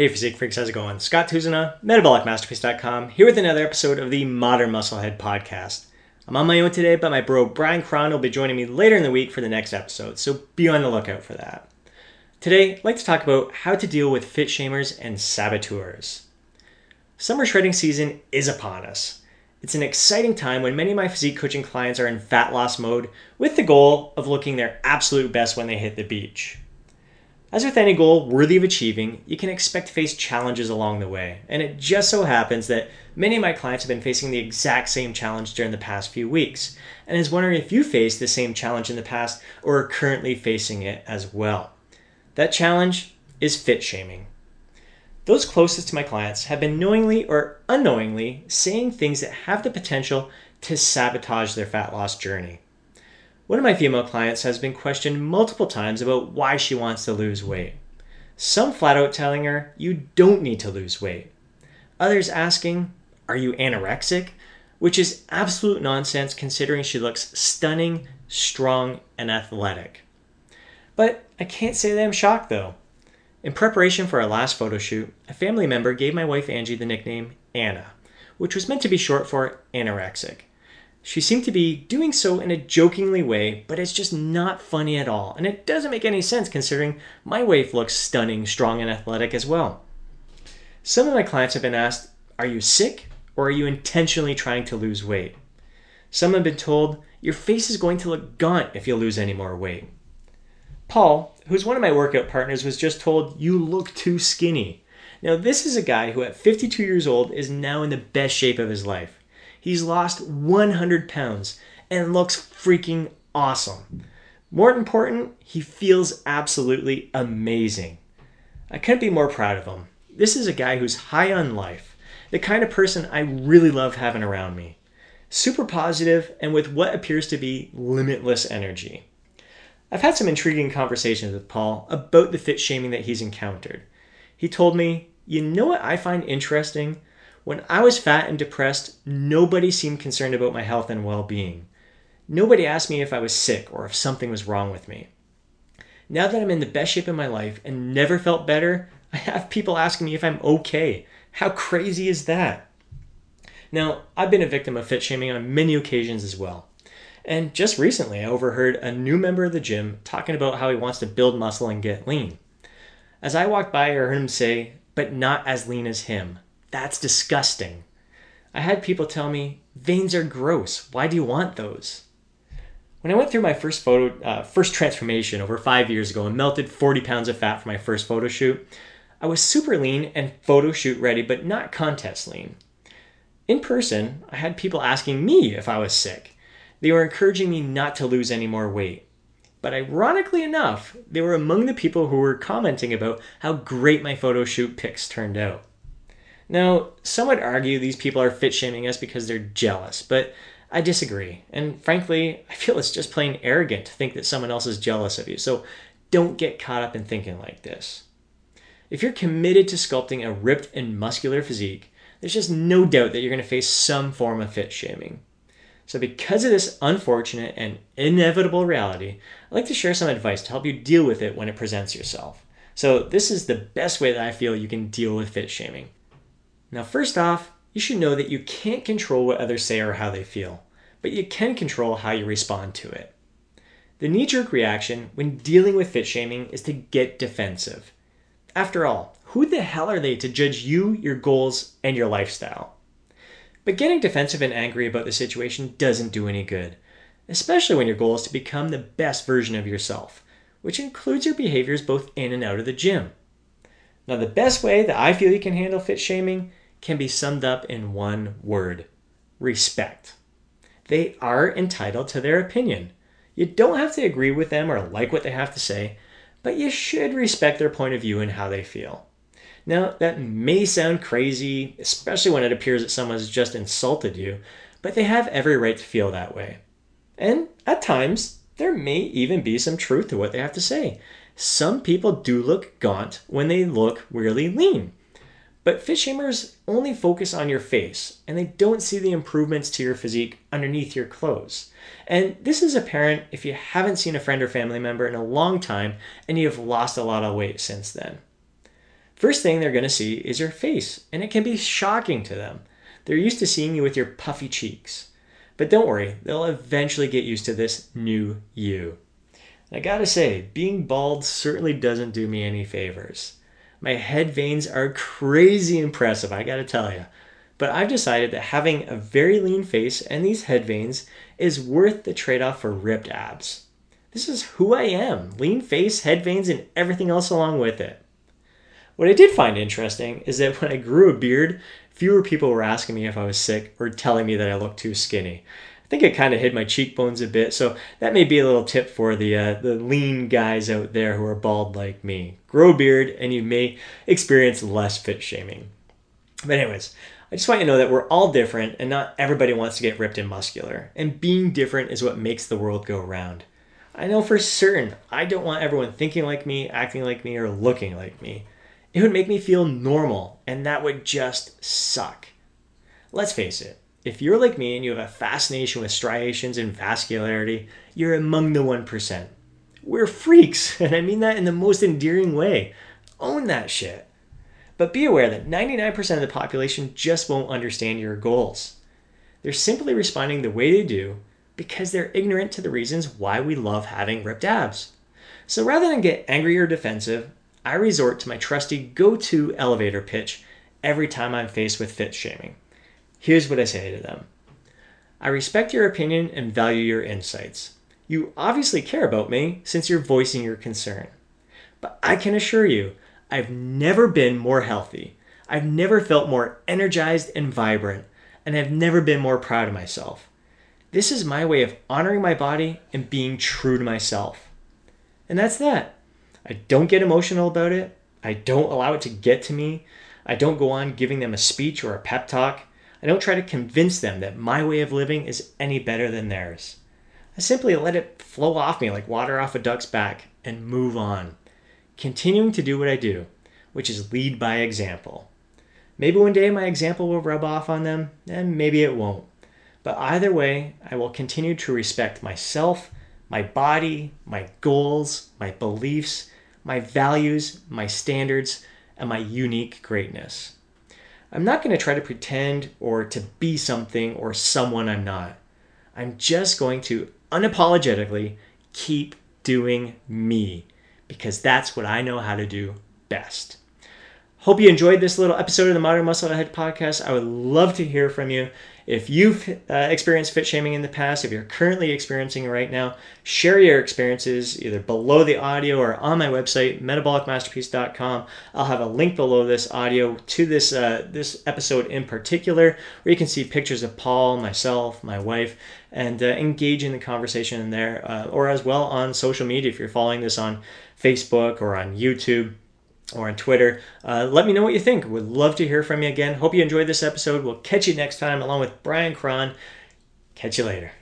Hey Physique Freaks, how's it going? Scott Tousignant, MetabolicMasterpiece.com, here with another episode of the Modern Musclehead Podcast. I'm on my own today, but my bro Brian Krahn will be joining me later in the week for the next episode, so be on the lookout for that. Today, I'd like to talk about how to deal with fit shamers and saboteurs. Summer shredding season is upon us. It's an exciting time when many of my physique coaching clients are in fat loss mode with the goal of looking their absolute best when they hit the beach. As with any goal worthy of achieving, you can expect to face challenges along the way, and it just so happens that many of my clients have been facing the exact same challenge during the past few weeks, and is wondering if you faced the same challenge in the past or are currently facing it as well. That challenge is fit shaming. Those closest to my clients have been knowingly or unknowingly saying things that have the potential to sabotage their fat loss journey. One of my female clients has been questioned multiple times about why she wants to lose weight. Some flat out telling her, you don't need to lose weight. Others asking, are you anorexic? Which is absolute nonsense considering she looks stunning, strong, and athletic. But I can't say that I'm shocked though. In preparation for our last photo shoot, a family member gave my wife Angie the nickname Anna, which was meant to be short for anorexic. She seemed to be doing so in a jokingly way, but it's just not funny at all, and it doesn't make any sense considering my wife looks stunning, strong, and athletic as well. Some of my clients have been asked, Are you sick, or are you intentionally trying to lose weight? Some have been told, Your face is going to look gaunt if you lose any more weight. Paul, who's one of my workout partners, was just told, You look too skinny. Now, this is a guy who at 52 years old is now in the best shape of his life. He's lost 100 pounds and looks freaking awesome. More important, he feels absolutely amazing. I couldn't be more proud of him. This is a guy who's high on life, the kind of person I really love having around me. Super positive and with what appears to be limitless energy. I've had some intriguing conversations with Paul about the fit shaming that he's encountered. He told me, You know what I find interesting? When I was fat and depressed, nobody seemed concerned about my health and well being. Nobody asked me if I was sick or if something was wrong with me. Now that I'm in the best shape of my life and never felt better, I have people asking me if I'm okay. How crazy is that? Now, I've been a victim of fit shaming on many occasions as well. And just recently, I overheard a new member of the gym talking about how he wants to build muscle and get lean. As I walked by, I heard him say, but not as lean as him. That's disgusting. I had people tell me, veins are gross. Why do you want those? When I went through my first photo, uh, first transformation over five years ago and melted 40 pounds of fat for my first photo shoot, I was super lean and photo shoot ready, but not contest lean. In person, I had people asking me if I was sick. They were encouraging me not to lose any more weight. But ironically enough, they were among the people who were commenting about how great my photo shoot pics turned out. Now, some would argue these people are fit shaming us because they're jealous, but I disagree. And frankly, I feel it's just plain arrogant to think that someone else is jealous of you. So don't get caught up in thinking like this. If you're committed to sculpting a ripped and muscular physique, there's just no doubt that you're going to face some form of fit shaming. So, because of this unfortunate and inevitable reality, I'd like to share some advice to help you deal with it when it presents yourself. So, this is the best way that I feel you can deal with fit shaming. Now, first off, you should know that you can't control what others say or how they feel, but you can control how you respond to it. The knee jerk reaction when dealing with fit shaming is to get defensive. After all, who the hell are they to judge you, your goals, and your lifestyle? But getting defensive and angry about the situation doesn't do any good, especially when your goal is to become the best version of yourself, which includes your behaviors both in and out of the gym. Now, the best way that I feel you can handle fit shaming can be summed up in one word respect. They are entitled to their opinion. You don't have to agree with them or like what they have to say, but you should respect their point of view and how they feel. Now, that may sound crazy, especially when it appears that someone has just insulted you, but they have every right to feel that way. And at times, there may even be some truth to what they have to say. Some people do look gaunt when they look really lean. But fit shamers only focus on your face and they don't see the improvements to your physique underneath your clothes. And this is apparent if you haven't seen a friend or family member in a long time and you have lost a lot of weight since then. First thing they're going to see is your face, and it can be shocking to them. They're used to seeing you with your puffy cheeks. But don't worry, they'll eventually get used to this new you. I gotta say, being bald certainly doesn't do me any favors. My head veins are crazy impressive, I gotta tell you. But I've decided that having a very lean face and these head veins is worth the trade off for ripped abs. This is who I am lean face, head veins, and everything else along with it. What I did find interesting is that when I grew a beard, fewer people were asking me if I was sick or telling me that I looked too skinny. I think it kind of hid my cheekbones a bit, so that may be a little tip for the uh, the lean guys out there who are bald like me. Grow a beard, and you may experience less fit shaming. But anyways, I just want you to know that we're all different, and not everybody wants to get ripped and muscular. And being different is what makes the world go round. I know for certain I don't want everyone thinking like me, acting like me, or looking like me. It would make me feel normal, and that would just suck. Let's face it, if you're like me and you have a fascination with striations and vascularity, you're among the 1%. We're freaks, and I mean that in the most endearing way. Own that shit. But be aware that 99% of the population just won't understand your goals. They're simply responding the way they do because they're ignorant to the reasons why we love having ripped abs. So rather than get angry or defensive, I resort to my trusty go to elevator pitch every time I'm faced with fit shaming. Here's what I say to them I respect your opinion and value your insights. You obviously care about me since you're voicing your concern. But I can assure you, I've never been more healthy. I've never felt more energized and vibrant, and I've never been more proud of myself. This is my way of honoring my body and being true to myself. And that's that. I don't get emotional about it. I don't allow it to get to me. I don't go on giving them a speech or a pep talk. I don't try to convince them that my way of living is any better than theirs. I simply let it flow off me like water off a duck's back and move on, continuing to do what I do, which is lead by example. Maybe one day my example will rub off on them, and maybe it won't. But either way, I will continue to respect myself, my body, my goals, my beliefs, my values, my standards, and my unique greatness. I'm not going to try to pretend or to be something or someone I'm not. I'm just going to unapologetically keep doing me because that's what I know how to do best. Hope you enjoyed this little episode of the Modern Muscle Musclehead podcast. I would love to hear from you. If you've uh, experienced fit shaming in the past, if you're currently experiencing it right now, share your experiences either below the audio or on my website, metabolicmasterpiece.com. I'll have a link below this audio to this uh, this episode in particular, where you can see pictures of Paul, myself, my wife, and uh, engage in the conversation in there, uh, or as well on social media if you're following this on Facebook or on YouTube or on Twitter. Uh, let me know what you think. Would love to hear from you again. Hope you enjoyed this episode. We'll catch you next time along with Brian Krahn. Catch you later.